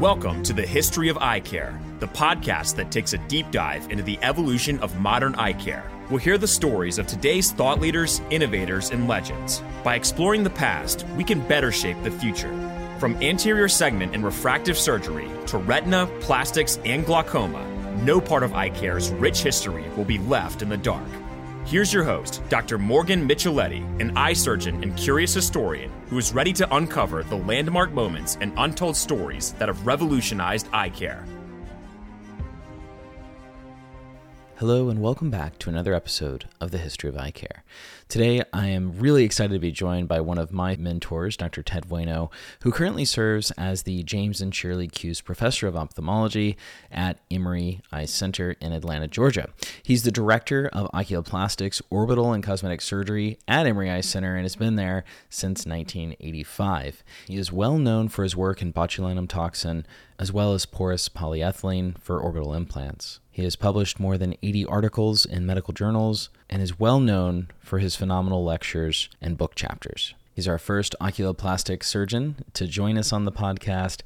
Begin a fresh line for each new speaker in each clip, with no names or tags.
Welcome to the History of Eye Care, the podcast that takes a deep dive into the evolution of modern eye care. We'll hear the stories of today's thought leaders, innovators, and legends. By exploring the past, we can better shape the future. From anterior segment and refractive surgery to retina, plastics, and glaucoma, no part of eye care's rich history will be left in the dark. Here's your host, Dr. Morgan Micheletti, an eye surgeon and curious historian who is ready to uncover the landmark moments and untold stories that have revolutionized eye care.
Hello, and welcome back to another episode of the History of Eye Care. Today, I am really excited to be joined by one of my mentors, Dr. Ted Wojno, who currently serves as the James and Shirley Kuse Professor of Ophthalmology at Emory Eye Center in Atlanta, Georgia. He's the Director of Oculoplastics, Orbital, and Cosmetic Surgery at Emory Eye Center and has been there since 1985. He is well known for his work in botulinum toxin as well as porous polyethylene for orbital implants. He has published more than 80 articles in medical journals and is well known for his phenomenal lectures and book chapters. He's our first oculoplastic surgeon to join us on the podcast,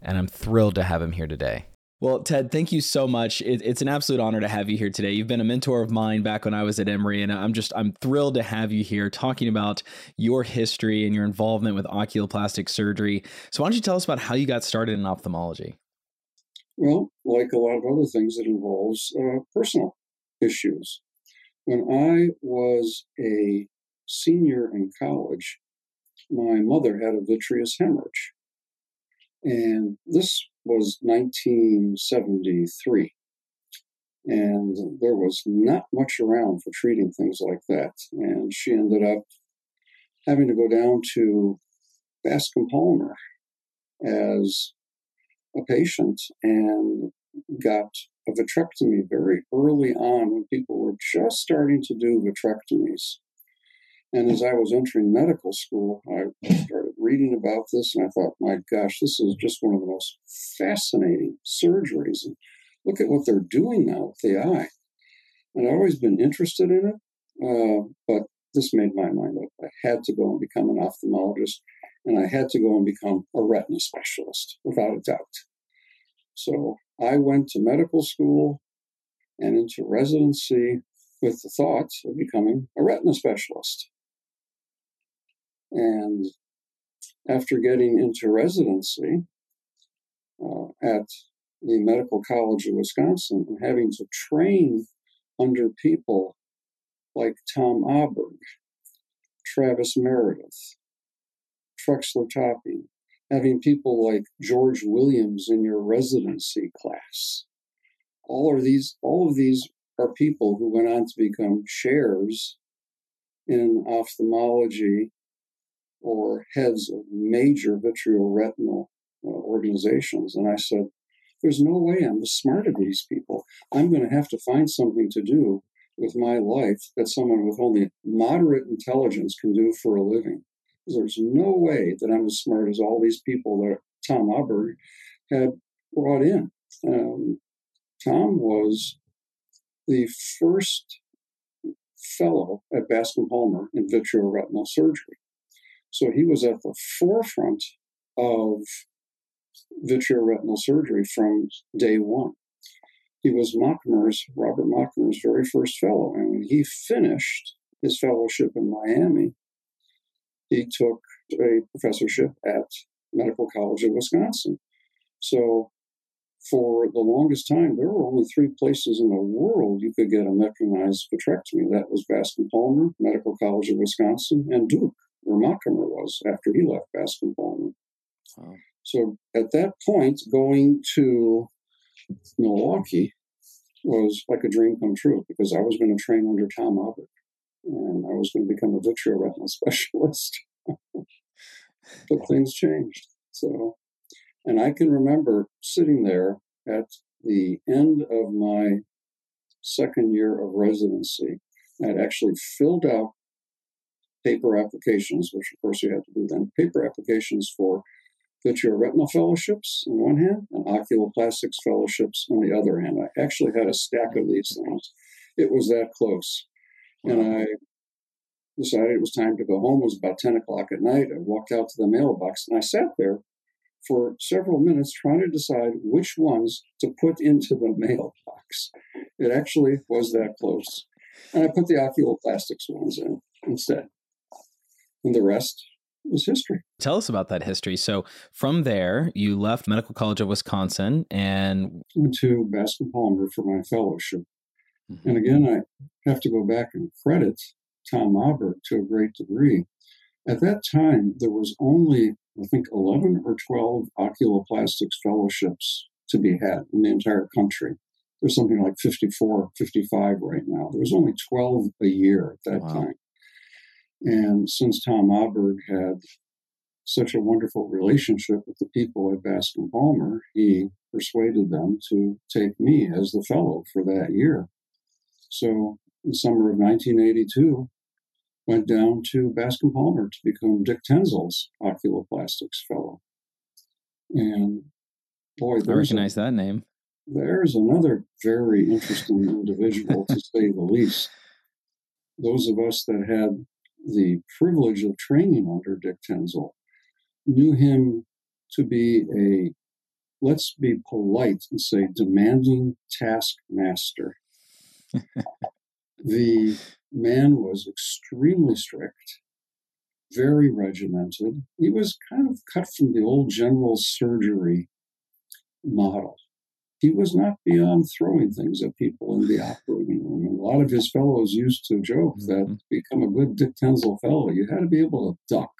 and I'm thrilled to have him here today. Well, Ted, thank you so much. It, it's an absolute honor to have you here today. You've been a mentor of mine back when I was at Emory, and I'm just I'm thrilled to have you here talking about your history and your involvement with oculoplastic surgery. So, why don't you tell us about how you got started in ophthalmology?
Well, like a lot of other things, it involves uh, personal issues. When I was a senior in college, my mother had a vitreous hemorrhage. And this was 1973. And there was not much around for treating things like that. And she ended up having to go down to Bascom Palmer as a patient and got a vitrectomy very early on when people were just starting to do vitrectomies. And as I was entering medical school, I started reading about this and I thought, my gosh, this is just one of the most fascinating surgeries. And look at what they're doing now with the eye. And I've always been interested in it, uh, but this made my mind up. I had to go and become an ophthalmologist, and I had to go and become a retina specialist without a doubt. So I went to medical school and into residency with the thoughts of becoming a retina specialist. And after getting into residency uh, at the Medical College of Wisconsin and having to train under people like Tom Aaberg, Travis Meredith, Trexler Topping, having people like George Williams in your residency class. All of these, all of these are people who went on to become chairs in ophthalmology or heads of major vitreoretinal uh, organizations. And I said, there's no way I'm as smart as these people. I'm going to have to find something to do with my life that someone with only moderate intelligence can do for a living. There's no way that I'm as smart as all these people that Tom Aaberg had brought in. Um, Tom was the first fellow at Bascom Palmer in vitreoretinal surgery. So he was at the forefront of vitreoretinal surgery from day one. He was Machemer's, Robert Machemer's very first fellow. And when he finished his fellowship in Miami, he took a professorship at Medical College of Wisconsin. So for the longest time, there were only three places in the world you could get a mechanized vitrectomy. That was Bascom Palmer, Medical College of Wisconsin, and Duke where Machemer was after he left Bascom Palmer. Wow. So at that point, going to Milwaukee was like a dream come true because I was going to train under Tom Aaberg and I was going to become a vitreoretinal specialist. but things changed. So, and I can remember sitting there at the end of my second year of residency. I'd actually filled out paper applications, which of course you had to do then, paper applications for vitreoretinal fellowships on one hand and oculoplastics fellowships on the other hand. I actually had a stack of these things. It was that close. And I decided it was time to go home. It was about 10 o'clock at night. I walked out to the mailbox and I sat there for several minutes trying to decide which ones to put into the mailbox. It actually was that close. And I put the oculoplastics ones in instead. And the rest was history.
Tell us about that history. So from there, you left Medical College of Wisconsin and
went to Bascom Palmer for my fellowship. Mm-hmm. And again, I have to go back and credit Tom Aaberg to a great degree. At that time, there was only, I think, 11 or 12 oculoplastics fellowships to be had in the entire country. There's something like 54, 55 right now. There was only 12 a year at that wow. time. And since Tom Aaberg had such a wonderful relationship with the people at Bascom Palmer, he persuaded them to take me as the fellow for that year. So, in the summer of 1982, went down to Bascom Palmer to become Dick Tenzel's oculoplastics fellow. And boy,
I recognize a, that name.
There's another very interesting individual, to say the least. Those of us that had the privilege of training under Dick Tenzel knew him to be a, let's be polite and say, demanding taskmaster. the man was extremely strict, very regimented. He was kind of cut from the old general surgery model he was not beyond throwing things at people in the operating room. And a lot of his fellows used to joke mm-hmm. that to become a good Dick Tenzel fellow, you had to be able to duck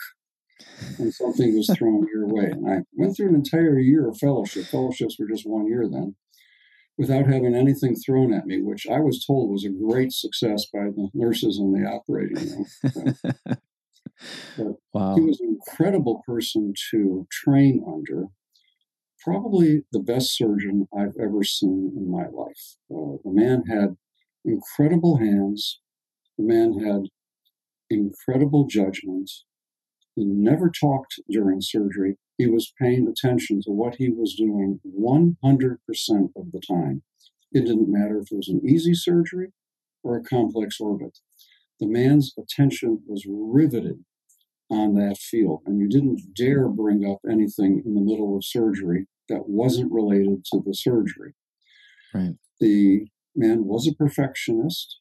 when something was thrown your way. And I went through an entire year of fellowship. Fellowships were just one year then, without having anything thrown at me, which I was told was a great success by the nurses in the operating room. but wow. he was an incredible person to train under probably the best surgeon I've ever seen in my life. Uh, the man had incredible hands. The man had incredible judgment. He never talked during surgery. He was paying attention to what he was doing 100% of the time. It didn't matter if it was an easy surgery or a complex orbit. The man's attention was riveted on that field. And you didn't dare bring up anything in the middle of surgery that wasn't related to the surgery.
Right.
The man was a perfectionist.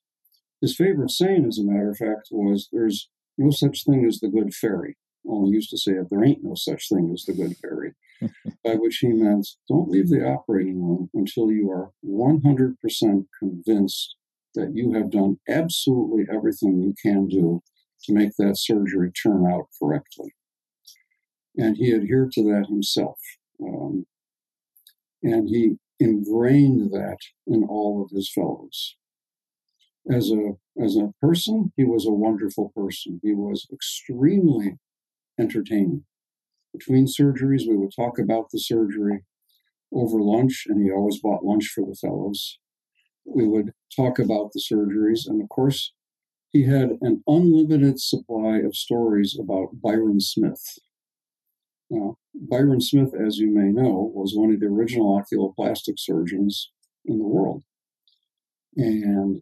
His favorite saying, as a matter of fact, was there's no such thing as the good fairy. He used to say it, there ain't no such thing as the good fairy, by which he meant don't leave the operating room until you are 100% convinced that you have done absolutely everything you can do to make that surgery turn out correctly. And he adhered to that himself. Um, and he ingrained that in all of his fellows. As a, as a person, he was a wonderful person. He was extremely entertaining. Between surgeries, we would talk about the surgery over lunch, and he always bought lunch for the fellows. We would talk about the surgeries, and of course, he had an unlimited supply of stories about Byron Smith. Now, Byron Smith, as you may know, was one of the original oculoplastic surgeons in the world. And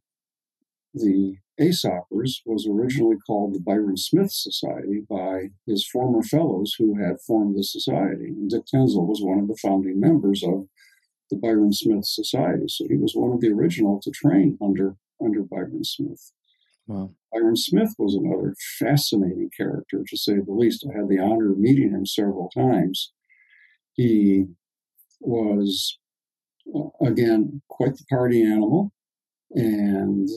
the ASOPRS was originally called the Byron Smith Society by his former fellows who had formed the society. And Dick Tenzel was one of the founding members of the Byron Smith Society. So he was one of the original to train under, under Byron Smith.
Wow.
Byron Smith was another fascinating character, to say the least. I had the honor of meeting him several times. He was, uh, again, quite the party animal. And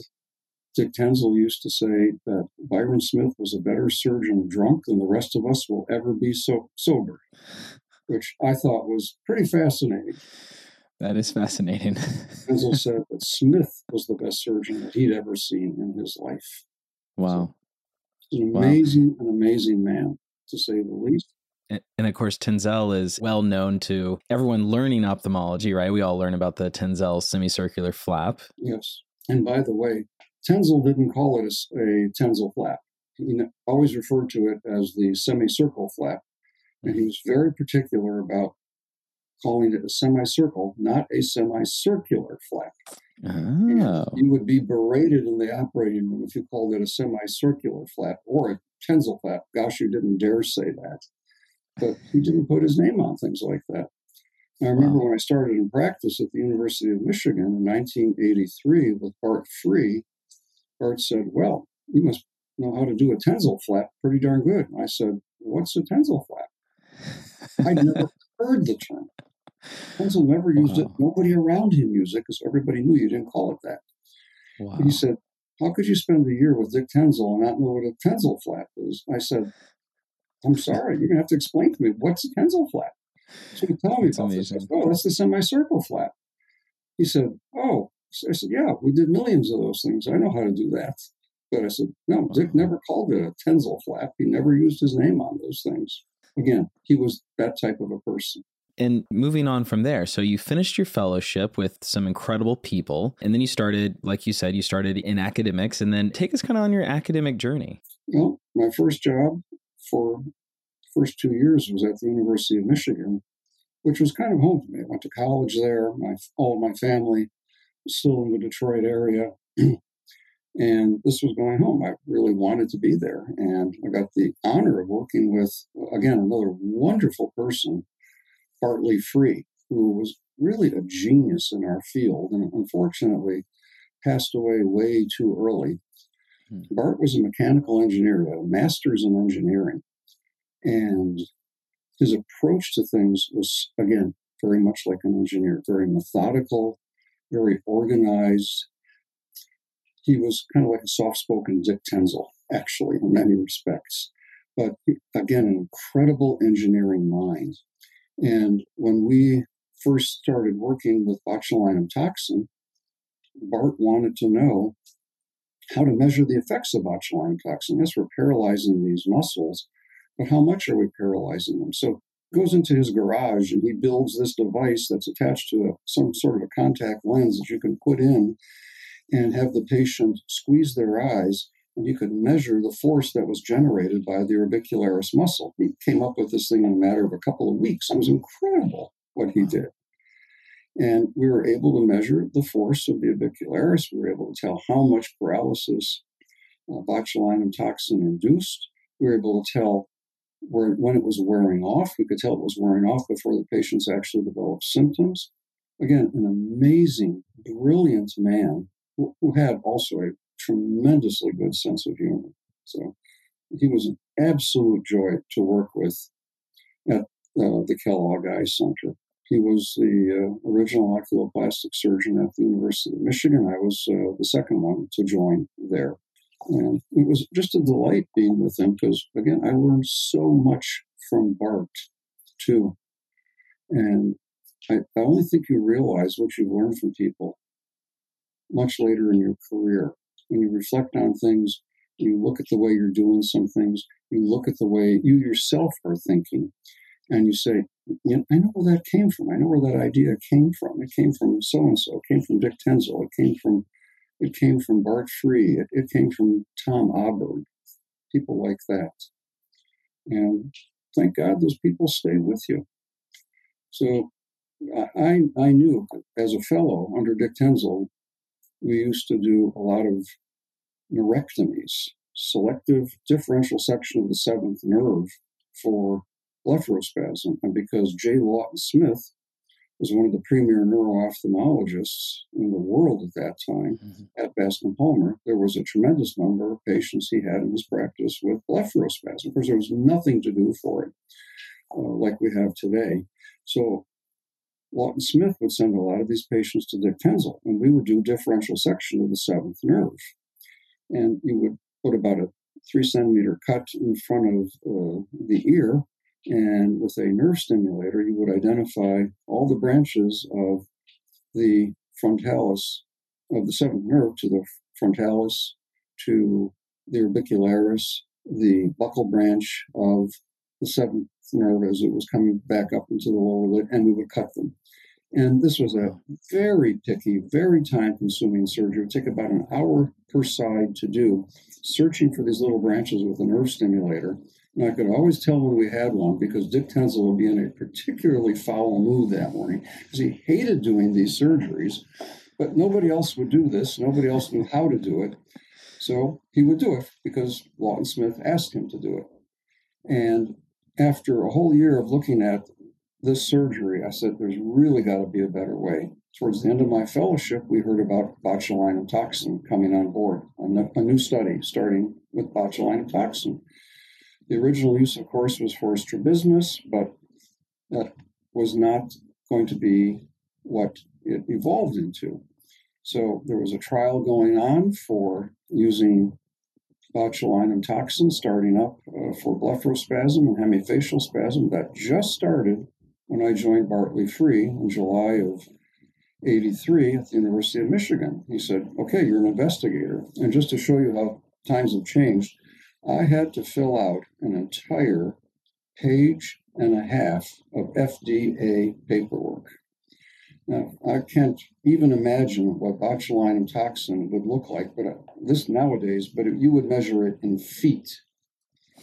Dick Tenzel used to say that Byron Smith was a better surgeon drunk than the rest of us will ever be so sober, which I thought was pretty fascinating.
That is fascinating.
Tenzel said that Smith was the best surgeon that he'd ever seen in his life.
Wow.
So, an amazing, wow. an amazing man, to say the least.
And, and of course, Tenzel is well known to everyone learning ophthalmology, right? We all learn about the Tenzel semicircular flap.
Yes. And by the way, Tenzel didn't call it a, a Tenzel flap. He always referred to it as the semicircle flap. And he was very particular about calling it a semicircle, not a semicircular flap.
Oh.
You would be berated in the operating room if you called it a semicircular flap or a Tenzel flap. Gosh, you didn't dare say that. but he didn't put his name on things like that. I remember wow. when I started in practice at the University of Michigan in 1983 with Bart Frueh, Bart said, Well, you must know how to do a Tenzel flap pretty darn good. And I said, What's a Tenzel flap? I'd never heard the term. Tenzel never used wow. it. Nobody around him used it because everybody knew you didn't call it that. Wow. He said, How could you spend a year with Dick Tenzel and not know what a Tenzel flap is? I said, I'm sorry, you're going to have to explain to me what's a Tenzel flap. So he told me that's about amazing. this. oh, that's the semicircle flap. He said, Oh, I said, Yeah, we did millions of those things. I know how to do that. But I said, No, Dick never called it a Tenzel flap. He never used his name on those things. Again, he was that type of a person
and moving on from there so you finished your fellowship with some incredible people and then you started like you said you started in academics and then take us kind of on your academic journey
well my first job for first two years was at the university of michigan which was kind of home to me i went to college there my all of my family still in the detroit area and this was going home i really wanted to be there and i got the honor of working with again another wonderful person Bartley Frueh, who was really a genius in our field and unfortunately passed away way too early. Hmm. Bart was a mechanical engineer, a master's in engineering. And his approach to things was, again, very much like an engineer, very methodical, very organized. He was kind of like a soft spoken Dick Tenzel, actually, in many respects. But again, an incredible engineering mind. And when we first started working with botulinum toxin, Bart wanted to know how to measure the effects of botulinum toxin. Yes, we're paralyzing these muscles, but how much are we paralyzing them? So goes into his garage and he builds this device that's attached to some sort of a contact lens that you can put in and have the patient squeeze their eyes and you could measure the force that was generated by the orbicularis muscle. He came up with this thing in a matter of a couple of weeks. It was incredible what he did. And we were able to measure the force of the orbicularis. We were able to tell how much paralysis uh, botulinum toxin induced. We were able to tell when it was wearing off. We could tell it was wearing off before the patients actually developed symptoms. Again, an amazing, brilliant man who, who had also a tremendously good sense of humor. So he was an absolute joy to work with at uh, the Kellogg Eye Center. He was the uh, original oculoplastic surgeon at the University of Michigan. I was uh, the second one to join there. And it was just a delight being with him because, again, I learned so much from Bart, too. And I, I only think you realize what you learn from people much later in your career when you reflect on things, you look at the way you're doing some things, you look at the way you yourself are thinking, and you say, you know, I know where that came from. I know where that idea came from. It came from so and so. It came from Dick Tenzel. It came from it came from Bart Frueh. It, it came from Tom Aaberg. People like that. And thank God those people stay with you. So I I knew as a fellow under Dick Tenzel, we used to do a lot of neurectomies, selective differential section of the seventh nerve for blepharospasm. And because J. Lawton Smith was one of the premier neuro-ophthalmologists in the world at that time mm-hmm. at Bascom Palmer, there was a tremendous number of patients he had in his practice with blepharospasm. Of course, there was nothing to do for it uh, like we have today. So Lawton Smith would send a lot of these patients to Dick Tenzel, and we would do differential section of the seventh nerve. And you would put about a three centimeter cut in front of uh, the ear, and with a nerve stimulator, you would identify all the branches of the frontalis of the seventh nerve to the frontalis to the orbicularis, the buccal branch of the seventh nerve as it was coming back up into the lower lid, and we would cut them. And this was a very picky, very time consuming surgery. It would take about an hour per side to do, searching for these little branches with a nerve stimulator. And I could always tell when we had one because Dick Tenzel would be in a particularly foul mood that morning because he hated doing these surgeries, but nobody else would do this. Nobody else knew how to do it. So he would do it because Lawton Smith asked him to do it. And after a whole year of looking at this surgery, I said, there's really got to be a better way. Towards the end of my fellowship, we heard about botulinum toxin coming on board, a new study starting with botulinum toxin. The original use, of course, was for strabismus, but that was not going to be what it evolved into. So there was a trial going on for using botulinum toxin starting up uh, for blepharospasm and hemifacial spasm that just started when I joined Bartley Frueh in July of 83 at the University of Michigan. He said, Okay, you're an investigator. And just to show you how times have changed, I had to fill out an entire page and a half of FDA paperwork. Now, I can't even imagine what botulinum toxin would look like, but uh, this nowadays, but you would measure it in feet.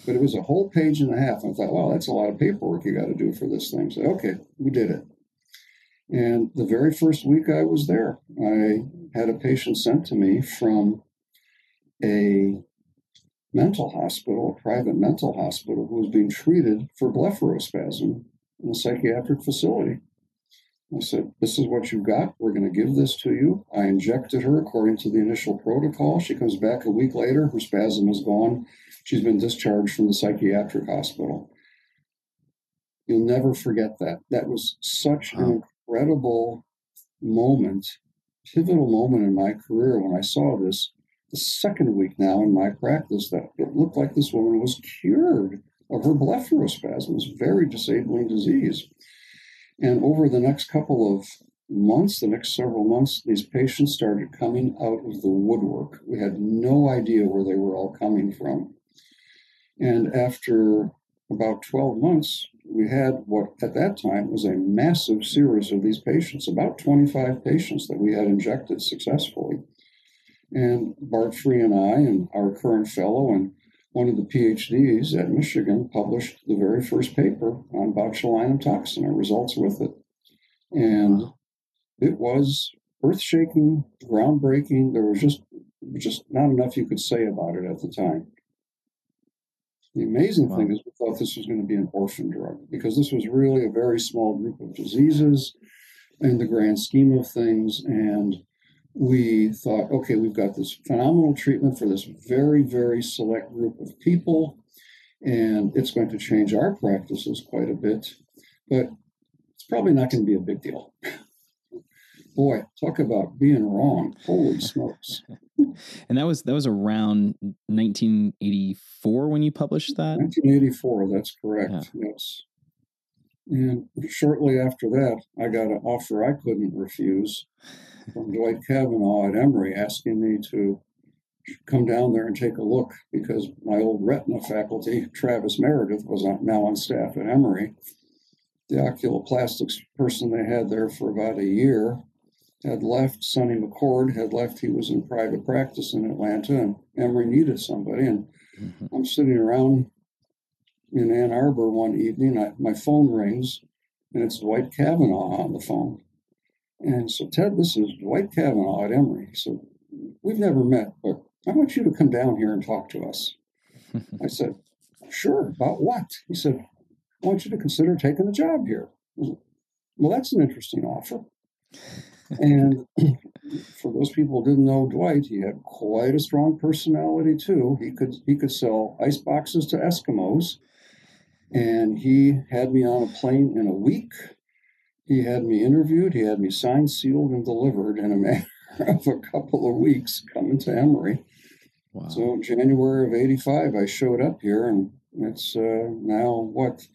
But it was a whole page and a half. I thought, wow, that's a lot of paperwork you got to do for this thing. So, okay, we did it. And the very first week I was there, I had a patient sent to me from a mental hospital, a private mental hospital, who was being treated for blepharospasm in a psychiatric facility. I said, This is what you've got. We're going to give this to you. I injected her according to the initial protocol. She comes back a week later. Her spasm is gone. She's been discharged from the psychiatric hospital. You'll never forget that. That was such an incredible moment, pivotal moment in my career when I saw this the second week now in my practice that it looked like this woman was cured of her blepharospasms, very disabling disease. And over the next couple of months, the next several months, these patients started coming out of the woodwork. We had no idea where they were all coming from. And after about 12 months, we had what at that time was a massive series of these patients, about 25 patients that we had injected successfully. And Bart Frueh and I, and our current fellow, and one of the PhDs at Michigan published the very first paper on botulinum toxin and results with it. And it was earth shaking, groundbreaking. There was just just not enough you could say about it at the time. The amazing wow. thing is, we thought this was going to be an orphan drug because this was really a very small group of diseases in the grand scheme of things. And we thought, okay, we've got this phenomenal treatment for this very, very select group of people, and it's going to change our practices quite a bit, but it's probably not going to be a big deal. Boy, talk about being wrong! Holy smokes!
and that was that was around 1984 when you published that.
1984, that's correct. Yeah. Yes. And shortly after that, I got an offer I couldn't refuse from Dwight Cavanagh at Emory asking me to come down there and take a look because my old retina faculty, Travis Meredith, was now on staff at Emory. The oculoplastics person they had there for about a year had left. Sonny McCord had left. He was in private practice in Atlanta, and Emory needed somebody. And mm-hmm. I'm sitting around in Ann Arbor one evening. I, my phone rings, and it's Dwight Cavanagh on the phone. And so, Ted, this is Dwight Cavanagh at Emory. So, we've never met, but I want you to come down here and talk to us. I said, Sure, about what? He said, I want you to consider taking the job here. well, that's an interesting offer. and for those people who didn't know Dwight, he had quite a strong personality too. He could he could sell ice boxes to Eskimos, and he had me on a plane in a week he had me interviewed, he had me signed, sealed, and delivered in a matter of a couple of weeks coming to Emory. Wow. So January of '85, I showed up here, and it's uh, now what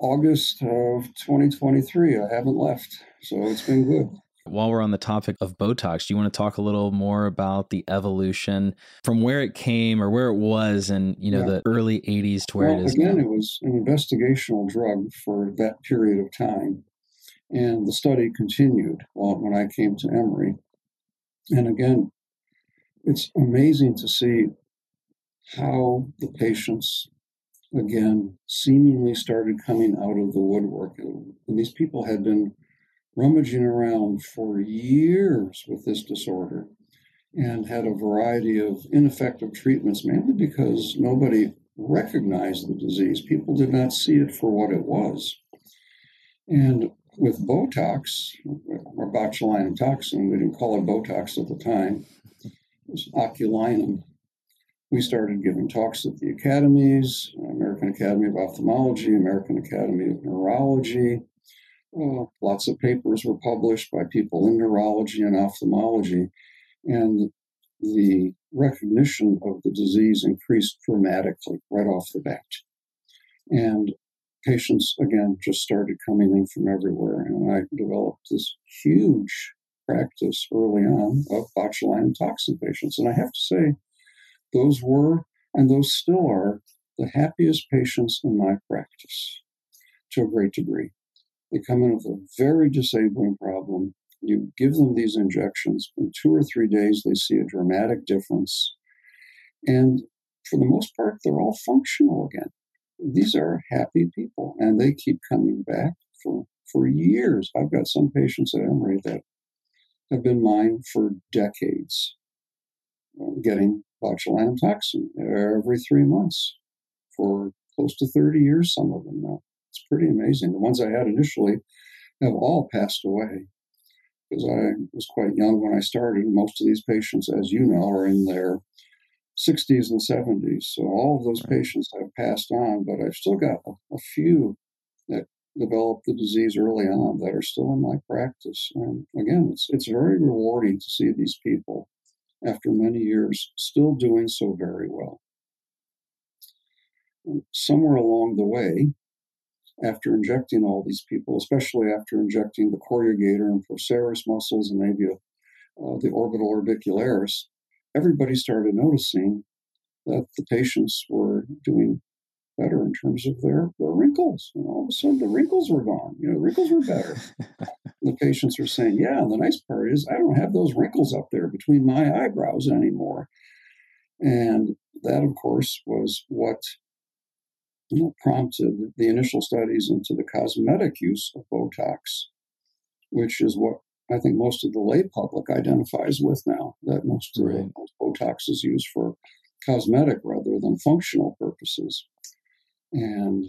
August of 2023. I haven't left, so it's been good.
While we're on the topic of Botox, do you want to talk a little more about the evolution from where it came or where it was and you know yeah. the early 80s to where
well,
it is
again
now?
it was an investigational drug for that period of time and the study continued uh, when I came to Emory. And again, it's amazing to see how the patients, again, seemingly started coming out of the woodwork. And these people had been rummaging around for years with this disorder and had a variety of ineffective treatments, mainly because nobody recognized the disease. People did not see it for what it was. And with Botox, or botulinum toxin, we didn't call it Botox at the time, it was oculinum. We started giving talks at the academies, American Academy of Ophthalmology, American Academy of Neurology. Uh, lots of papers were published by people in neurology and ophthalmology. And the recognition of the disease increased dramatically right off the bat. And patients, again, just started coming in from everywhere. And I developed this huge practice early on of botulinum toxin patients. And I have to say, those were and those still are the happiest patients in my practice to a great degree. They come in with a very disabling problem you give them these injections. In two or three days, they see a dramatic difference. And for the most part, they're all functional again. These are happy people, and they keep coming back for, for years. I've got some patients at Emory that have been mine for decades, uh, getting botulinum toxin every three months for close to 30 years, some of them now. It's pretty amazing. The ones I had initially have all passed away because I was quite young when I started. Most of these patients, as you know, are in their 60s and 70s. So all of those right. patients have passed on, but I've still got a, a, few that developed the disease early on that are still in my practice. And again, it's it's very rewarding to see these people after many years still doing so very well. And somewhere along the way, after injecting all these people, especially after injecting the corrugator and procerus muscles and maybe uh, the orbital orbicularis, everybody started noticing that the patients were doing better in terms of their, their wrinkles. And all of a sudden, the wrinkles were gone. You know, the wrinkles were better. the patients are saying, "Yeah." And the nice part is, I don't have those wrinkles up there between my eyebrows anymore. And that, of course, was what you know, prompted the initial studies into the cosmetic use of Botox, which is what I think most of the lay public identifies with now, that most of right. Botox is used for cosmetic rather than functional purposes. And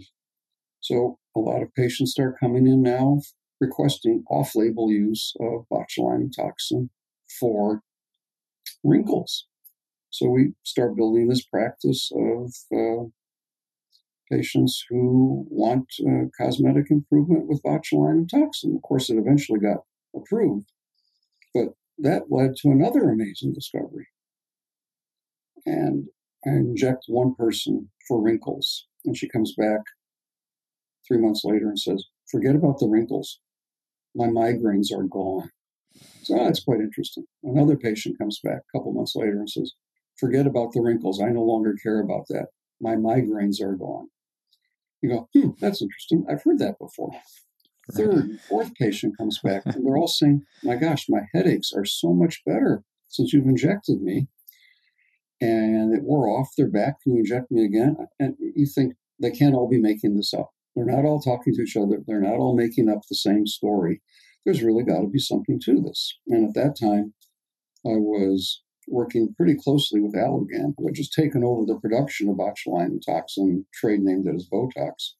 so a lot of patients start coming in now requesting off label use of botulinum toxin for wrinkles. So we start building this practice of uh, patients who want uh, cosmetic improvement with botulinum toxin. Of course, it eventually got approved, but that led to another amazing discovery. And I inject one person for wrinkles, and she comes back three months later and says, Forget about the wrinkles. My migraines are gone. So that's quite interesting. Another patient comes back a couple months later and says, Forget about the wrinkles. I no longer care about that. My migraines are gone. You go, hmm, that's interesting. I've heard that before. Third, hmm. fourth patient comes back, and they're all saying, My gosh, my headaches are so much better since you've injected me. And it wore off. They're back. Can you inject me again? And you think they can't all be making this up. They're not all talking to each other. They're not all making up the same story. There's really got to be something to this. And at that time, I was working pretty closely with Allergan, who had just taken over the production of botulinum toxin, trade named it as Botox.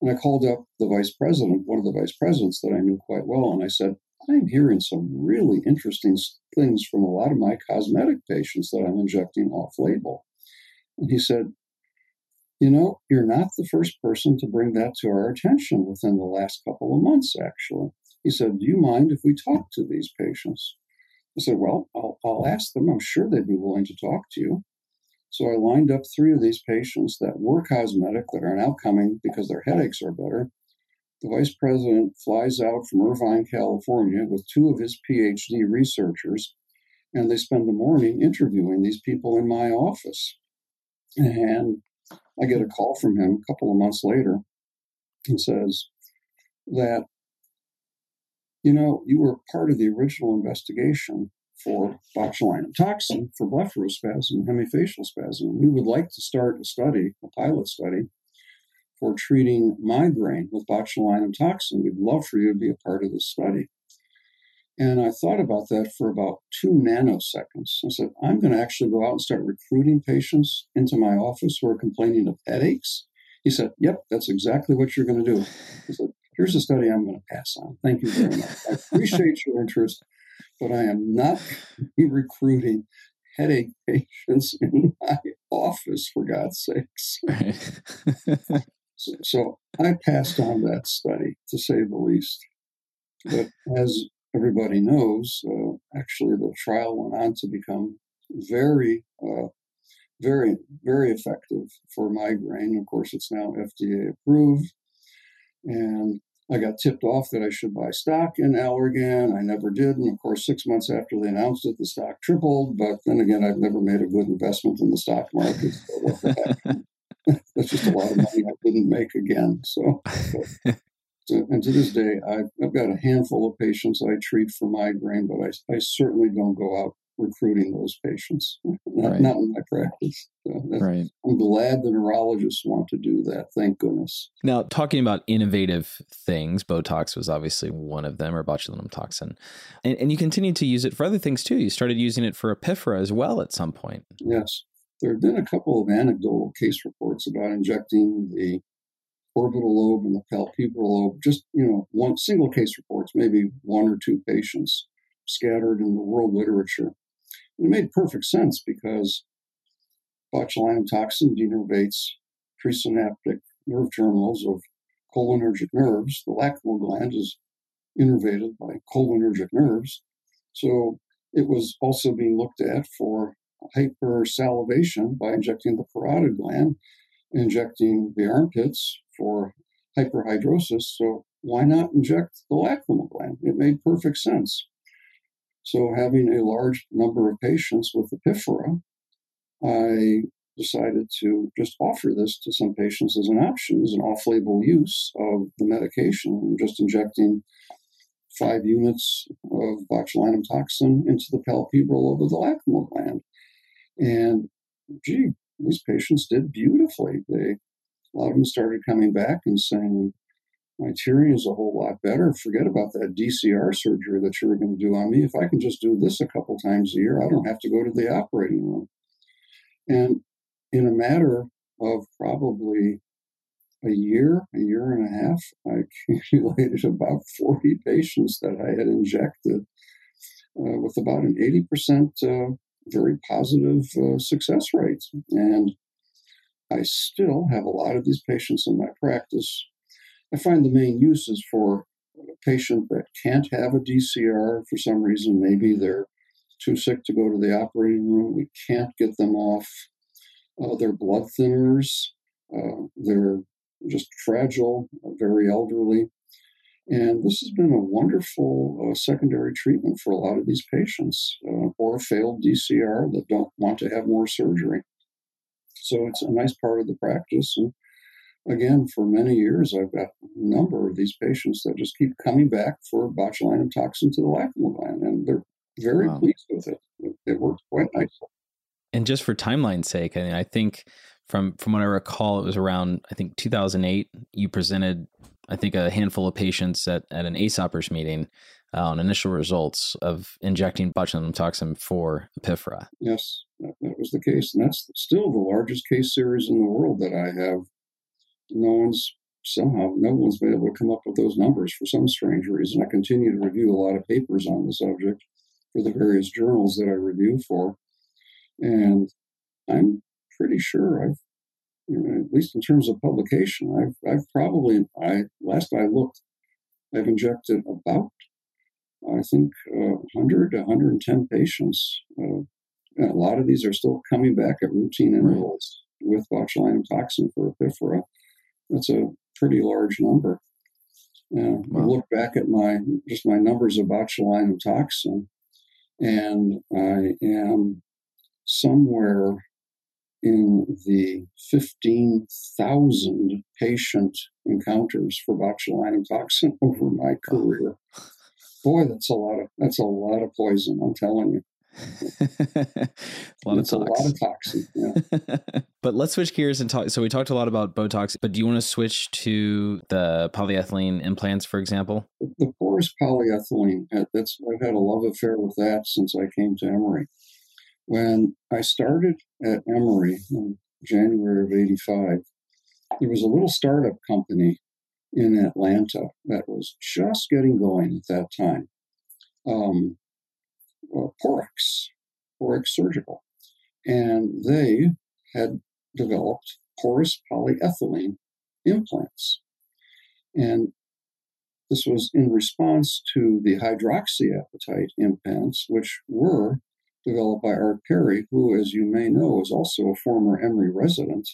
And I called up the vice president, one of the vice presidents that I knew quite well, and I said, I'm hearing some really interesting things from a lot of my cosmetic patients that I'm injecting off label. And he said, You know, you're not the first person to bring that to our attention within the last couple of months, actually. He said, Do you mind if we talk to these patients? I said, Well, I'll, I'll ask them. I'm sure they'd be willing to talk to you. So I lined up three of these patients that were cosmetic that are now coming because their headaches are better. The vice president flies out from Irvine, California with two of his PhD researchers, and they spend the morning interviewing these people in my office. And I get a call from him a couple of months later and says that you know, you were part of the original investigation for botulinum toxin for blepharospasm, hemifacial spasm. We would like to start a study, a pilot study, for treating migraine with botulinum toxin. We'd love for you to be a part of this study. And I thought about that for about two nanoseconds. I said, I'm going to actually go out and start recruiting patients into my office who are complaining of headaches. He said, Yep, that's exactly what you're going to do. He said, Here's a study I'm going to pass on. Thank you very much. I appreciate your interest, but I am not recruiting headache patients in my office, for God's sakes. so, so I passed on that study, to say the least. But as everybody knows, uh, actually, the trial went on to become very, uh, very, very effective for migraine. Of course, it's now FDA approved. And I got tipped off that I should buy stock in Allergan. I never did. And of course, six months after they announced it, the stock tripled. But then again, I've never made a good investment in the stock market. So That's just a lot of money I didn't make again. So, so, and to this day, I've, I've, got a handful of patients I treat for migraine, but I, I certainly don't go out recruiting those patients. Not, right. not in my practice. So right. I'm glad the neurologists want to do that. Thank goodness.
Now, talking about innovative things, Botox was obviously one of them, or botulinum toxin, and, and you continue to use it for other things too. You started using it for epiphora as well at some point.
Yes, there have been a couple of anecdotal case reports about injecting the orbital lobe and the palpebral lobe. Just you know, one single case reports, maybe one or two patients scattered in the world literature it made perfect sense because botulinum toxin denervates presynaptic nerve terminals of cholinergic nerves. The lacrimal gland is innervated by cholinergic nerves. So it was also being looked at for hypersalivation by injecting the parotid gland, injecting the armpits for hyperhidrosis. So why not inject the lacrimal gland? It made perfect sense. So, having a large number of patients with epiphora, I decided to just offer this to some patients as an option, as an off label use of the medication, just injecting five units of botulinum toxin into the palpebral lobe of the lacrimal gland. And gee, these patients did beautifully. They a lot of them started coming back and saying, my hearing is a whole lot better. Forget about that DCR surgery that you were going to do on me. If I can just do this a couple times a year, I don't have to go to the operating room. And in a matter of probably a year, a year and a half, I accumulated about 40 patients that I had injected uh, with about an 80% uh, very positive uh, success rate. And I still have a lot of these patients in my practice I find the main use is for a patient that can't have a DCR for some reason. Maybe they're too sick to go to the operating room. We can't get them off uh, their blood thinners. Uh, they're just fragile, uh, very elderly. And this has been a wonderful uh, secondary treatment for a lot of these patients uh, or failed DCR that don't want to have more surgery. So it's a nice part of the practice. And again, for many years, I've got a number of these patients that just keep coming back for botulinum toxin to the lacrimal gland, and they're very wow. pleased with it. It works quite nicely.
And just for timeline's sake, I mean, I think from from what I recall, it was around I think 2008. You presented, I think, a handful of patients at at an ASOPRS meeting uh, on initial results of injecting botulinum toxin for epiphora.
Yes, that, that was the case, and that's still the largest case series in the world that I have no one's somehow no one's been able to come up with those numbers for some strange reason. I continue to review a lot of papers on the subject for the various journals that I review for, and I'm pretty sure I've, you know, at least in terms of publication, I've I've probably I last I looked, I've injected about I think uh, 100 to 110 patients. Uh, a lot of these are still coming back at routine intervals with botulinum toxin for epiphora. That's a pretty large number. Uh, wow. I look back at my just my numbers of botulinum toxin, and I am somewhere in the 15,000 patient encounters for botulinum toxin over my career. Boy, that's a lot of that's a lot of poison. I'm telling you.
a lot it's of tox.
a lot of. Yeah.
but let's switch gears and talk. So we talked a lot about Botox, but do you want to switch to the polyethylene implants, for example?
the porous polyethylene, that's, I've had a love affair with that since I came to Emory. When I started at Emory in January of 85, there was a little startup company in Atlanta that was just getting going at that time. Um, uh, Porex, Porex Surgical. And they had developed porous polyethylene implants. And this was in response to the hydroxyapatite implants, which were developed by Art Perry, who, as you may know, is also a former Emory resident.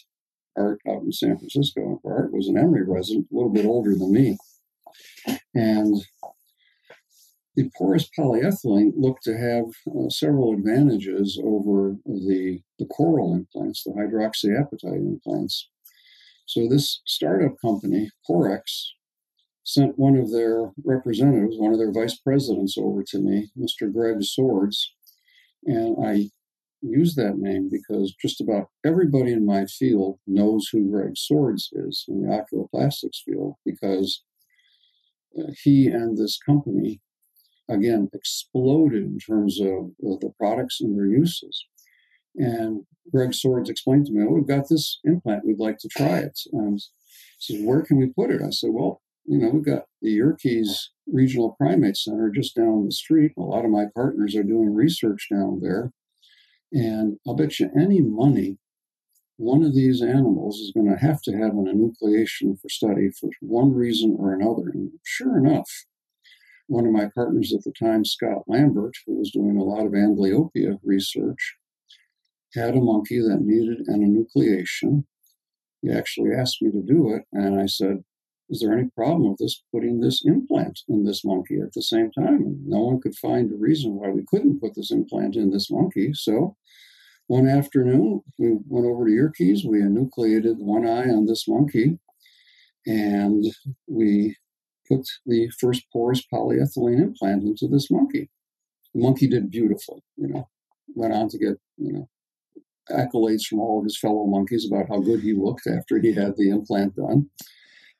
Art out in San Francisco. And Art was an Emory resident, a little bit older than me. And the porous polyethylene looked to have uh, several advantages over the, the coral implants, the hydroxyapatite implants. So this startup company, Porex, sent one of their representatives, one of their vice presidents, over to me, Mr. Greg Swords. And I use that name because just about everybody in my field knows who Greg Swords is in the oculoplastics field because uh, he and this company, again, exploded in terms of the products and their uses. And Greg Swords explained to me, Oh, we've got this implant, we'd like to try it. And he Where can we put it? I said, Well, you know, we've got the Yerkes Regional Primate Center just down the street. A lot of my partners are doing research down there. And I'll bet you any money one of these animals is going to have to have an enucleation for study for one reason or another. And sure enough, one of my partners at the time, Scott Lambert, who was doing a lot of amblyopia research, had a monkey that needed an enucleation. He actually asked me to do it, and I said, is there any problem with us putting this implant in this monkey at the same time? And no one could find a reason why we couldn't put this implant in this monkey. So one afternoon, we went over to Yerkes, we enucleated one eye on this monkey, and we put the first porous polyethylene implant into this monkey. The monkey did beautifully, you know, went on to get, you know, accolades from all of his fellow monkeys about how good he looked after he had the implant done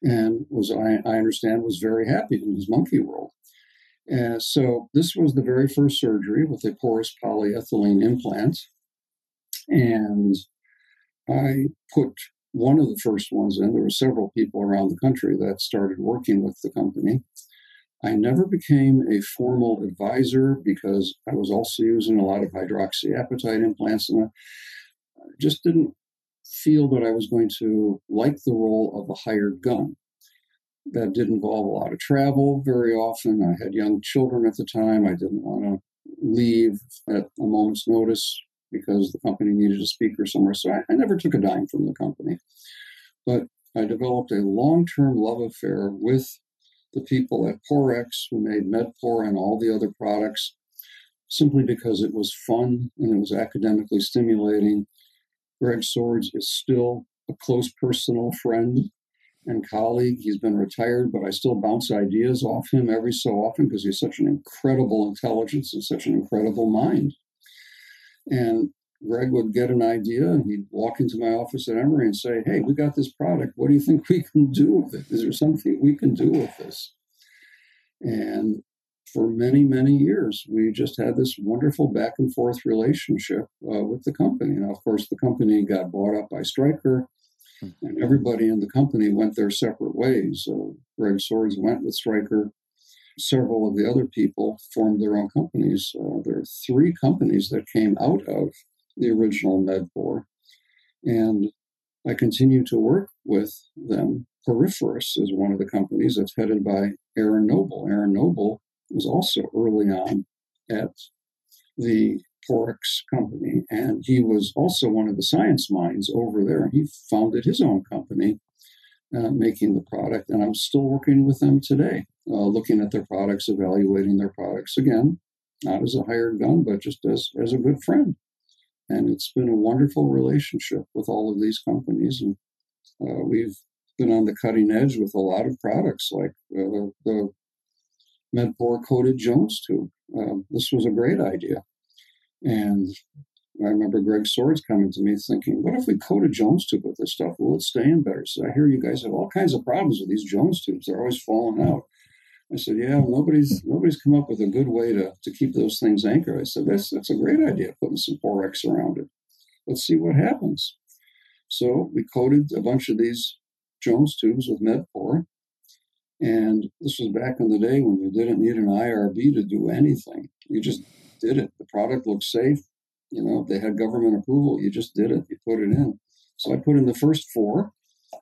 and was I, I understand was very happy in his monkey world. And so this was the very first surgery with a porous polyethylene implant, and I put one of the first ones in. There were several people around the country that started working with the company. I never became a formal advisor because I was also using a lot of hydroxyapatite implants, and I just didn't feel that I was going to like the role of a hired gun. That did involve a lot of travel very often. I had young children at the time. I didn't want to leave at a moment's notice because the company needed a speaker somewhere. So I, I never took a dime from the company. But I developed a long term love affair with the people at Porex who made MedPor and all the other products simply because it was fun and it was academically stimulating. Greg Swords is still a close personal friend and colleague. He's been retired, but I still bounce ideas off him every so often because he's such an incredible intelligence and such an incredible mind. And Greg would get an idea and he'd walk into my office at Emory and say, Hey, we got this product. What do you think we can do with it? Is there something we can do with this? And for many, many years, we just had this wonderful back and forth relationship uh, with the company. Now, of course, the company got bought up by Stryker, hmm. and everybody in the company went their separate ways. Uh, Greg Swords went with Stryker. Several of the other people formed their own companies. Uh, there are three companies that came out of the original MedPor, and I continue to work with them. Poriferous is one of the companies that's headed by Aaron Noble. Aaron Noble was also early on at the Porex company, and he was also one of the science minds over there. He founded his own company uh, making the product, and I'm still working with them today, uh, looking at their products, evaluating their products again, not as a hired gun, but just as, as a good friend. And it's been a wonderful relationship with all of these companies, and uh, we've been on the cutting edge with a lot of products like uh, the MedPor coated Jones tube. Um, this was a great idea. And I remember Greg Swords coming to me thinking, what if we coat a Jones tube with this stuff? Will it stay in better? So I hear you guys have all kinds of problems with these Jones tubes. They're always falling out. I said, yeah, nobody's nobody's come up with a good way to, to keep those things anchored. I said, that's that's a great idea, putting some Porex around it. Let's see what happens. So we coated a bunch of these Jones tubes with Medpor. And this was back in the day when you didn't need an IRB to do anything. You just did it. The product looked safe. You know, they had government approval. You just did it. You put it in. So I put in the first four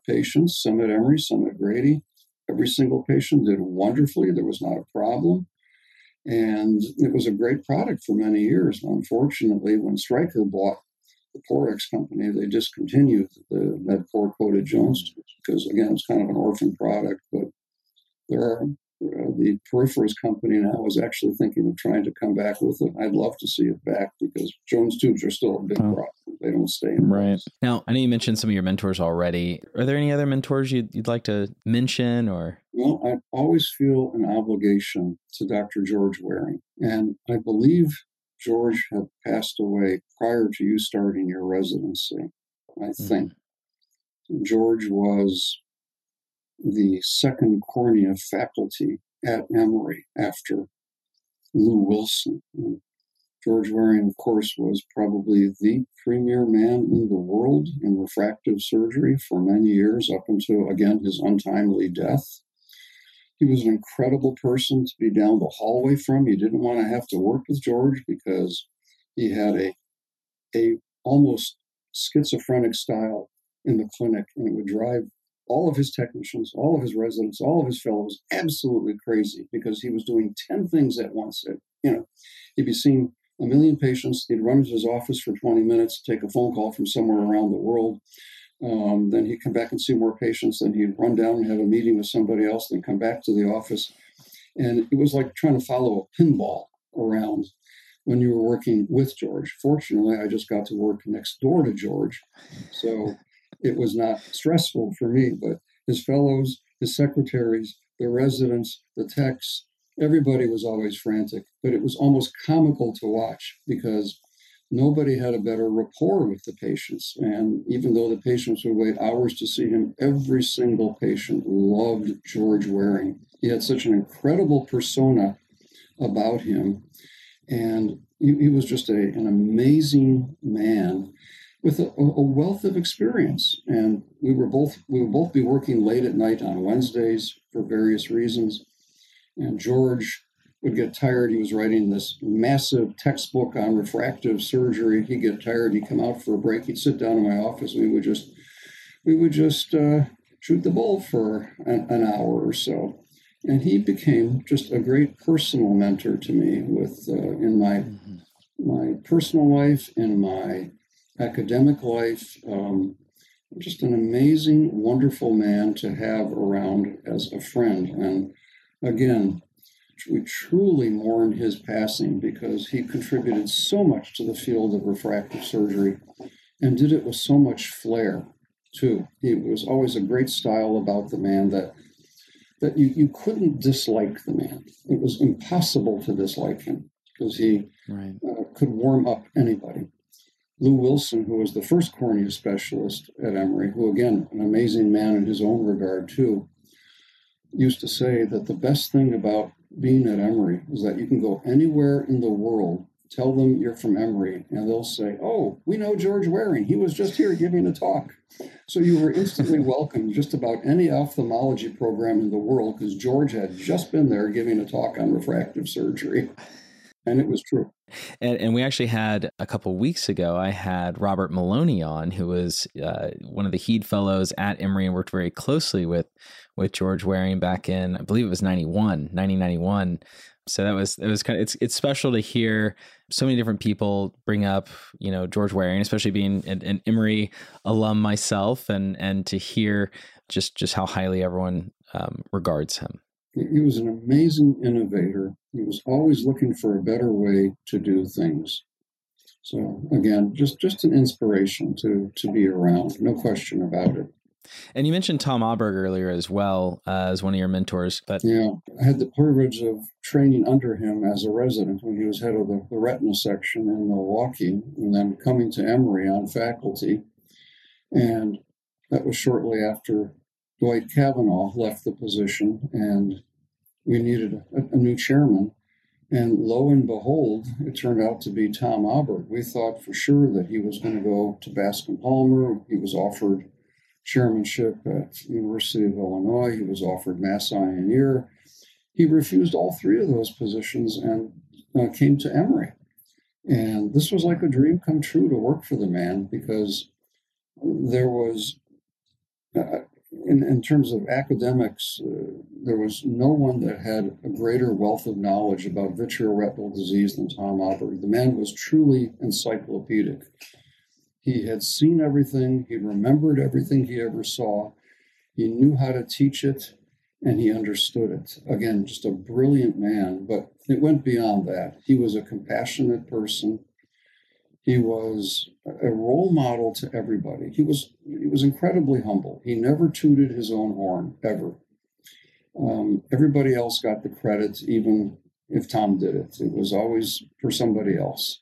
patients, some at Emory, some at Grady. Every single patient did wonderfully. There was not a problem. And it was a great product for many years. Unfortunately, when Stryker bought the Porex company, they discontinued the Medpor coated Jones hmm. because, again, it's kind of an orphan product. But there are uh, the Poriferous company now is actually thinking of trying to come back with it. I'd love to see it back because Jones tubes are still a big oh. problem. They don't stay in
right place. now. I know you mentioned some of your mentors already. Are there any other mentors you'd, you'd like to mention or?
Well, I always feel an obligation to Dr. George Waring, and I believe George had passed away prior to you starting your residency. I mm-hmm. think mm-hmm. George was the second cornea faculty at Emory after Lou Wilson. And George Waring, of course, was probably the premier man in the world in refractive surgery for many years, up until, again, his untimely death. He was an incredible person to be down the hallway from. You didn't want to have to work with George because he had a, a almost schizophrenic style in the clinic, and it would drive all of his technicians, all of his residents, all of his fellows absolutely crazy because he was doing 10 things at once. You know, he'd be seeing a million patients, he'd run into his office for 20 minutes, take a phone call from somewhere around the world. Um, then he'd come back and see more patients. Then he'd run down and have a meeting with somebody else, then come back to the office. And it was like trying to follow a pinball around when you were working with George. Fortunately, I just got to work next door to George. So it was not stressful for me, but his fellows, his secretaries, the residents, the techs, everybody was always frantic. But it was almost comical to watch because nobody had a better rapport with the patients. And even though the patients would wait hours to see him, every single patient loved George Waring. He had such an incredible persona about him. And he, he was just a, an amazing man with a, a, wealth of experience. And we were both we would both be working late at night on Wednesdays for various reasons. And George would get tired. He was writing this massive textbook on refractive surgery. He'd get tired. He'd come out for a break. He'd sit down in my office. We would just we would just uh, shoot the bull for an, an hour or so. And he became just a great personal mentor to me with uh, in my mm-hmm. my personal life, in my academic life. Um, just an amazing, wonderful man to have around as a friend. And again, we truly mourn his passing because he contributed so much to the field of refractive surgery and did it with so much flair, too. He was always a great style about the man that that you, you couldn't dislike the man. It was impossible to dislike him because he right. uh, could warm up anybody. Lou Wilson, who was the first cornea specialist at Emory, who, again, an amazing man in his own regard, too, used to say that the best thing about being at Emory is that you can go anywhere in the world, tell them you're from Emory, and they'll say, Oh, we know George Waring. He was just here giving a talk. So you were instantly welcome just about any ophthalmology program in the world because George had just been there giving a talk on refractive surgery. And it was true.
And, and we actually had a couple weeks ago, I had Robert Maloney on, who was uh, one of the Heed Fellows at Emory and worked very closely with with George Waring back in, I believe it was 91, 1991. So that was it was kind of it's it's special to hear so many different people bring up you know George Waring, especially being an, an Emory alum myself, and and to hear just just how highly everyone um, regards him.
He was an amazing innovator. He was always looking for a better way to do things. So again, just just an inspiration to to be around, no question about it.
And you mentioned Tom Aaberg earlier as well uh, as one of your mentors. But
yeah, I had the privilege of training under him as a resident when he was head of the, the retina section in Milwaukee, and then coming to Emory on faculty. And that was shortly after Dwight Cavanagh left the position, and we needed a, a new chairman. And lo and behold, it turned out to be Tom Aaberg. We thought for sure that he was going to go to Bascom Palmer. He was offered chairmanship at University of Illinois. He was offered Mass Ear. He refused all three of those positions and uh, came to Emory. And this was like a dream come true to work for the man because there was uh, in, in terms of academics, uh, there was no one that had a greater wealth of knowledge about vitreoretinal disease than Tom Aaberg. The man was truly encyclopedic. He had seen everything, he remembered everything he ever saw, he knew how to teach it, and he understood it. Again, just a brilliant man, but it went beyond that. He was a compassionate person. He was a role model to everybody. He was he was incredibly humble. He never tooted his own horn ever. Um, everybody else got the credit, even if Tom did it. It was always for somebody else.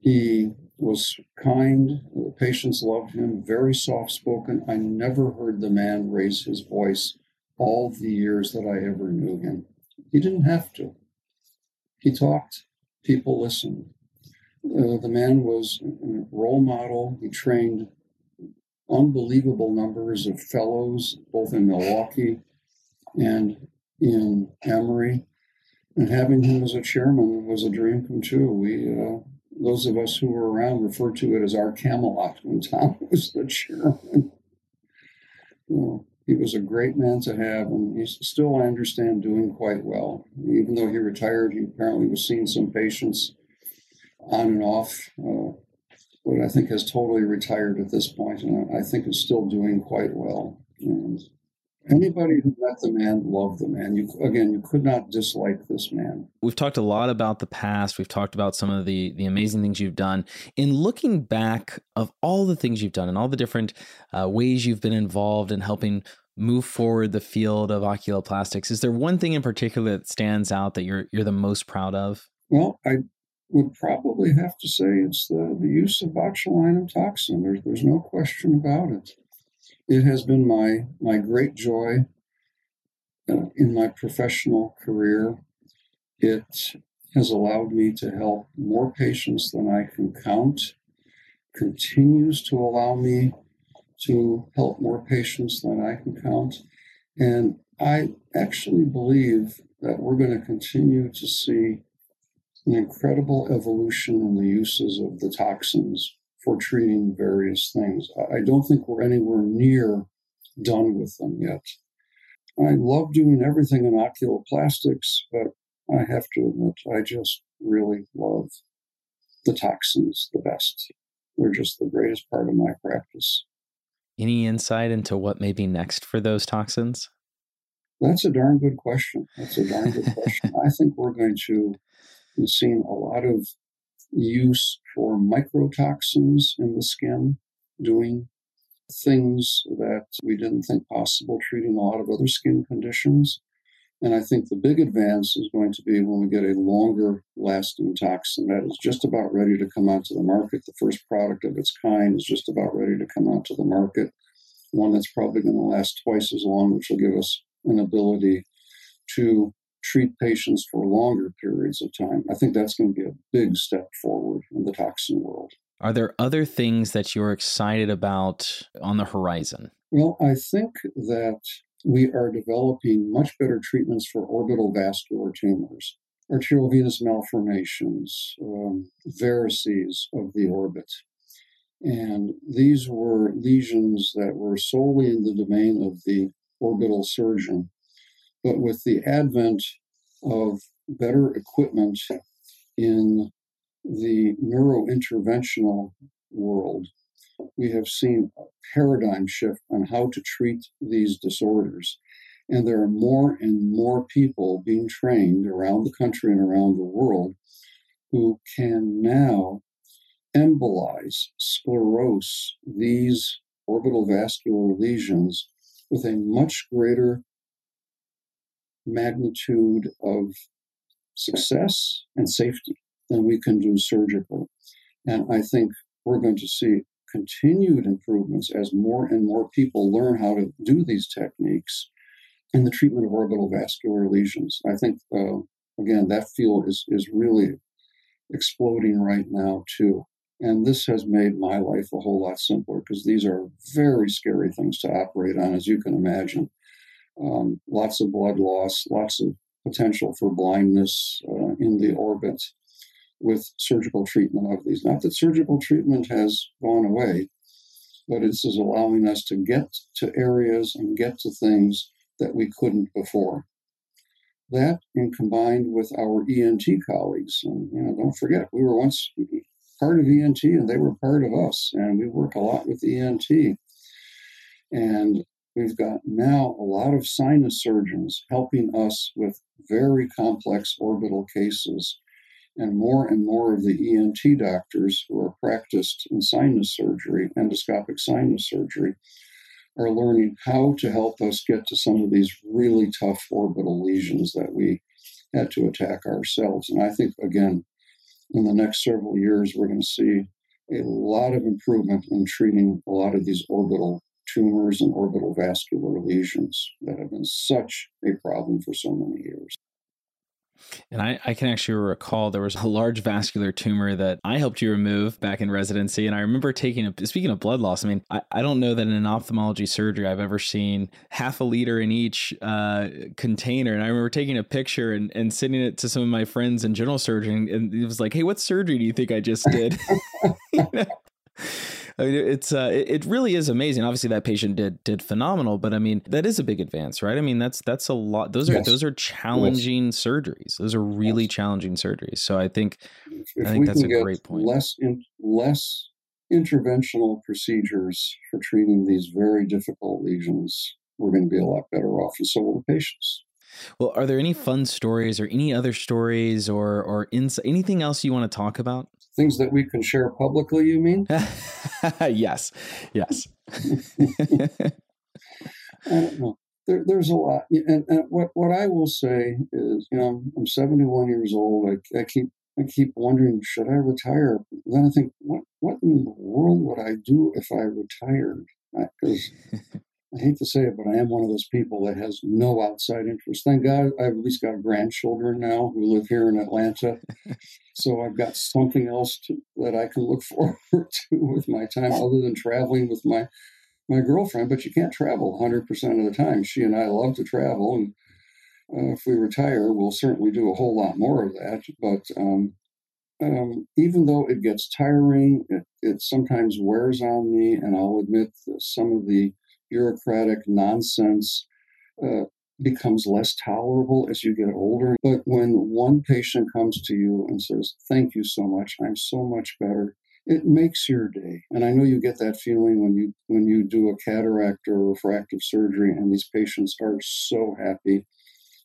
He was kind. The patients loved him. Very soft spoken. I never heard the man raise his voice all the years that I ever knew him. He didn't have to. He talked. People listened. The man was a role model. He trained unbelievable numbers of fellows, both in Milwaukee and in Emory. And having him as a chairman was a dream come true. We, uh, those of us who were around, referred to it as our Camelot when Tom was the chairman. You know, he was a great man to have, and he's still, I understand, doing quite well. Even though he retired, he apparently was seeing some patients on and off, uh, but I think has totally retired at this point, and I think is still doing quite well. And anybody who met the man loved the man. You again, you could not dislike this man.
We've talked a lot about the past. We've talked about some of the the amazing things you've done. In looking back of all the things you've done and all the different uh, ways you've been involved in helping move forward the field of oculoplastics, is there one thing in particular that stands out that you're you're the most proud of?
Well, I would probably have to say it's the, the use of botulinum toxin. There's, there's no question about it. It has been my, my great joy uh, in my professional career. It has allowed me to help more patients than I can count, continues to allow me to help more patients than I can count. And I actually believe that we're going to continue to see an incredible evolution in the uses of the toxins for treating various things. I don't think we're anywhere near done with them yet. I love doing everything in oculoplastics, but I have to admit, I just really love the toxins the best. They're just the greatest part of my practice.
Any insight into what may be next for those toxins?
That's a darn good question. That's a darn good question. I think we're going to We've seen a lot of use for microtoxins in the skin, doing things that we didn't think possible, treating a lot of other skin conditions. And I think the big advance is going to be when we get a longer lasting toxin that is just about ready to come out to the market. The first product of its kind is just about ready to come out to the market. One that's probably going to last twice as long, which will give us an ability to treat patients for longer periods of time. I think that's going to be a big step forward in the toxin world.
Are there other things that you're excited about on the horizon?
Well, I think that we are developing much better treatments for orbital vascular tumors, arterial venous malformations, um, varices of the orbit. And these were lesions that were solely in the domain of the orbital surgeon but with the advent of better equipment in the neurointerventional world, we have seen a paradigm shift on how to treat these disorders. And there are more and more people being trained around the country and around the world who can now embolize, sclerose these orbital vascular lesions with a much greater magnitude of success and safety than we can do surgically. And I think we're going to see continued improvements as more and more people learn how to do these techniques in the treatment of orbital vascular lesions. I think, uh, again, that field is, is really exploding right now, too. And this has made my life a whole lot simpler because these are very scary things to operate on, as you can imagine. Um, lots of blood loss, lots of potential for blindness uh, in the orbit with surgical treatment of these. Not that surgical treatment has gone away, but this is allowing us to get to areas and get to things that we couldn't before. That, and combined with our ENT colleagues, and you know, don't forget, we were once part of ENT and they were part of us, and we work a lot with ENT. And we've got now a lot of sinus surgeons helping us with very complex orbital cases. And more and more of the ENT doctors who are practiced in sinus surgery, endoscopic sinus surgery, are learning how to help us get to some of these really tough orbital lesions that we had to attack ourselves. And I think, again, in the next several years, we're going to see a lot of improvement in treating a lot of these orbital tumors and orbital vascular lesions that have been such a problem for so many years.
And I, I, can actually recall there was a large vascular tumor that I helped you remove back in residency. And I remember taking a, speaking of blood loss, I mean, I, I don't know that in an ophthalmology surgery I've ever seen half a liter in each uh, container. And I remember taking a picture and, and sending it to some of my friends in general surgery. And it was like, hey, what surgery do you think I just did? I mean, it's uh, it, really is amazing. Obviously, that patient did did phenomenal, but I mean, that is a big advance, right? I mean, that's that's a lot. Those are yes. those are challenging yes. surgeries. Those are really yes. challenging surgeries. So I think if I think that's a great point.
Less in, less interventional procedures for treating these very difficult lesions, we're going to be a lot better off, and so will the patients.
Well, are there any fun stories or any other stories or or ins- anything else you want to talk about?
Things that we can share publicly, you mean?
yes, yes.
I don't know. There, there's a lot. And, and, what, what I will say is, you know, I'm 71 years old. I, I keep I keep wondering, should I retire? Then I think, what what in the world would I do if I retired? Because I hate to say it, but I am one of those people that has no outside interest. Thank God I've at least got grandchildren now who live here in Atlanta. so I've got something else to, that I can look forward to with my time other than traveling with my, my girlfriend. But you can't travel 100% of the time. She and I love to travel. And uh, if we retire, we'll certainly do a whole lot more of that. But um, um, even though it gets tiring, it, it sometimes wears on me. And I'll admit some of the bureaucratic nonsense uh, becomes less tolerable as you get older. But when one patient comes to you and says, Thank you so much, I'm so much better, it makes your day. And I know you get that feeling when you when you do a cataract or refractive surgery and these patients are so happy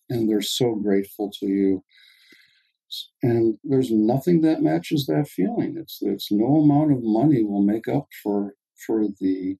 and they're so grateful to you. And there's nothing that matches that feeling. It's it's no amount of money will make up for for the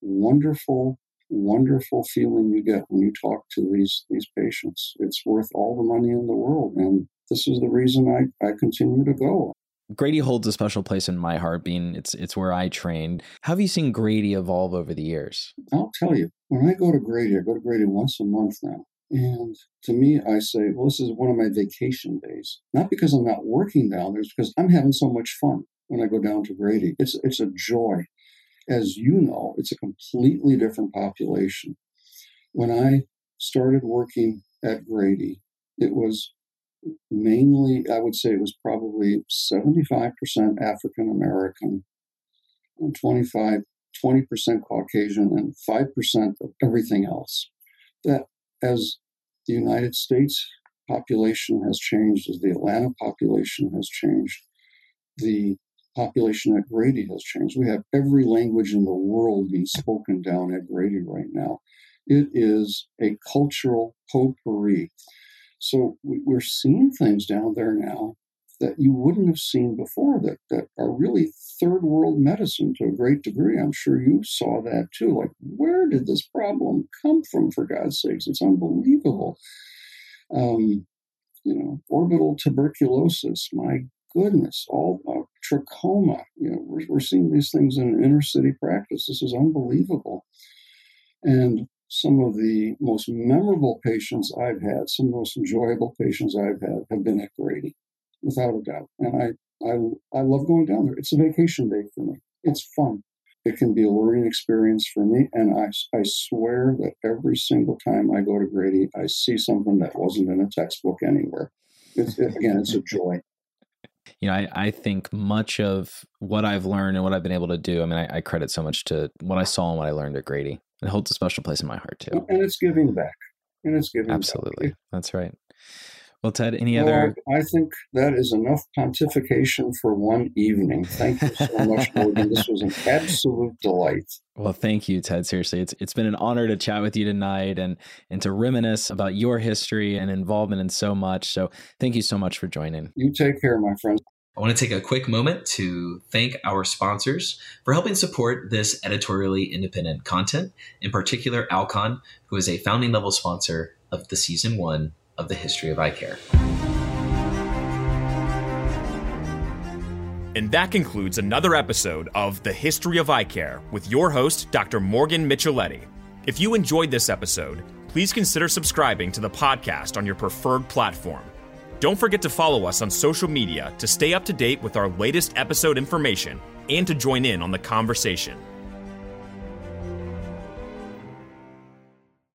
wonderful, wonderful feeling you get when you talk to these these patients. It's worth all the money in the world, and this is the reason I, I continue to go.
Grady holds a special place in my heart, being it's it's where I trained. How have you seen Grady evolve over the years?
I'll tell you. When I go to Grady, I go to Grady once a month now. And to me, I say, well, this is one of my vacation days. Not because I'm not working down there, it's because I'm having so much fun when I go down to Grady. It's it's a joy as you know, it's a completely different population. When I started working at Grady, it was mainly, I would say it was probably 75% African American 25, 20% Caucasian and 5% of everything else. That as the United States population has changed, as the Atlanta population has changed, the population at Grady has changed. We have every language in the world being spoken down at Grady right now. It is a cultural potpourri. So we're seeing things down there now that you wouldn't have seen before that, that are really third world medicine to a great degree. I'm sure you saw that too. Like, where did this problem come from, for God's sakes? It's unbelievable. Um, you know, orbital tuberculosis, my goodness, all uh, trachoma. You know, we're, we're seeing these things in inner city practice. This is unbelievable. And some of the most memorable patients I've had, some of the most enjoyable patients I've had, have been at Grady, without a doubt. And I, I, I love going down there. It's a vacation day for me. It's fun. It can be a learning experience for me. And I, I swear that every single time I go to Grady, I see something that wasn't in a textbook anywhere. It's, it, again, it's a joy.
You know, I, I think much of what I've learned and what I've been able to do, I mean, I, I credit so much to what I saw and what I learned at Grady. It holds a special place in my heart, too.
And it's giving back. And it's giving
Absolutely.
Back.
That's right. Well, Ted, any
well,
other?
I think that is enough pontification for one evening. Thank you so much, Morgan. This was an absolute delight.
Well, thank you, Ted. Seriously, it's it's been an honor to chat with you tonight and and to reminisce about your history and involvement in so much. So, thank you so much for joining.
You take care, my friend.
I want to take a quick moment to thank our sponsors for helping support this editorially independent content, in particular, Alcon, who is a founding level sponsor of the season one of the history of eye care.
And that concludes another episode of The History of Eye Care with your host, Dr. Morgan Micheletti. If you enjoyed this episode, please consider subscribing to the podcast on your preferred platform. Don't forget to follow us on social media to stay up to date with our latest episode information and to join in on the conversation.